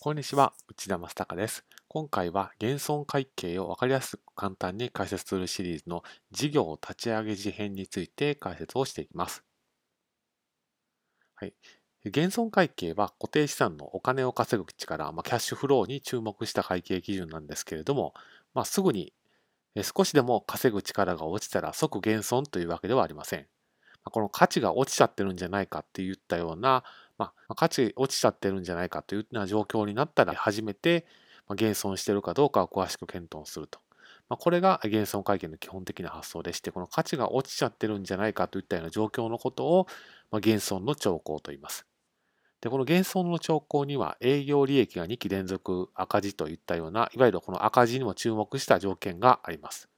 こんにちは、内田正孝です。今回は減損会計を分かりやすく簡単に解説するシリーズの事業立ち上げ時編について解説をしていきます。はい。減損会計は固定資産のお金を稼ぐ力、まあ、キャッシュフローに注目した会計基準なんですけれども、まあ、すぐに少しでも稼ぐ力が落ちたら即減損というわけではありません。この価値が落ちちゃってるんじゃないかって言ったような、まあ、価値落ちちゃってるんじゃないかというような状況になったら初めて減損してるかどうかを詳しく検討すると。まあ、これが減損会計の基本的な発想でして、この価値が落ちちゃってるんじゃないかといったような状況のことを、まあ、減損の兆候と言います。で、この減損の兆候には営業利益が2期連続赤字といったような、いわゆるこの赤字にも注目した条件があります。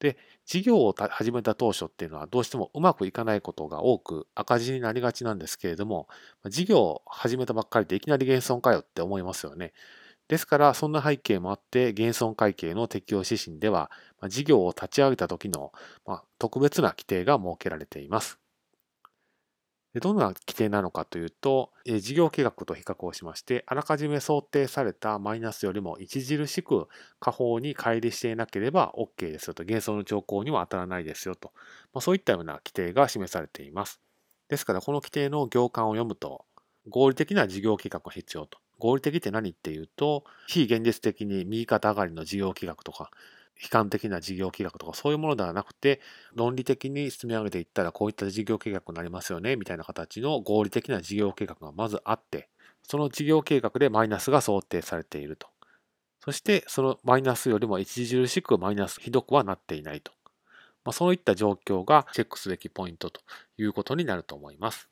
で、事業を始めた当初っていうのはどうしてもうまくいかないことが多く赤字になりがちなんですけれども、事業を始めたばっかりでいきなり減損かよって思いますよね。ですから、そんな背景もあって、減損会計の適用指針では、事業を立ち上げた時の特別な規定が設けられています。どんな規定なのかというと、事業計画と比較をしまして、あらかじめ想定されたマイナスよりも著しく下方に乖離していなければ OK ですよと、減損の兆候には当たらないですよと、まあ、そういったような規定が示されています。ですから、この規定の行間を読むと、合理的な事業計画が必要と。合理的って何っていうと、非現実的に右肩上がりの事業計画とか、悲観的な事業計画とかそういうものではなくて、論理的に積み上げていったらこういった事業計画になりますよね、みたいな形の合理的な事業計画がまずあって、その事業計画でマイナスが想定されていると。そしてそのマイナスよりも著しくマイナスひどくはなっていないと。まあ、そういった状況がチェックすべきポイントということになると思います。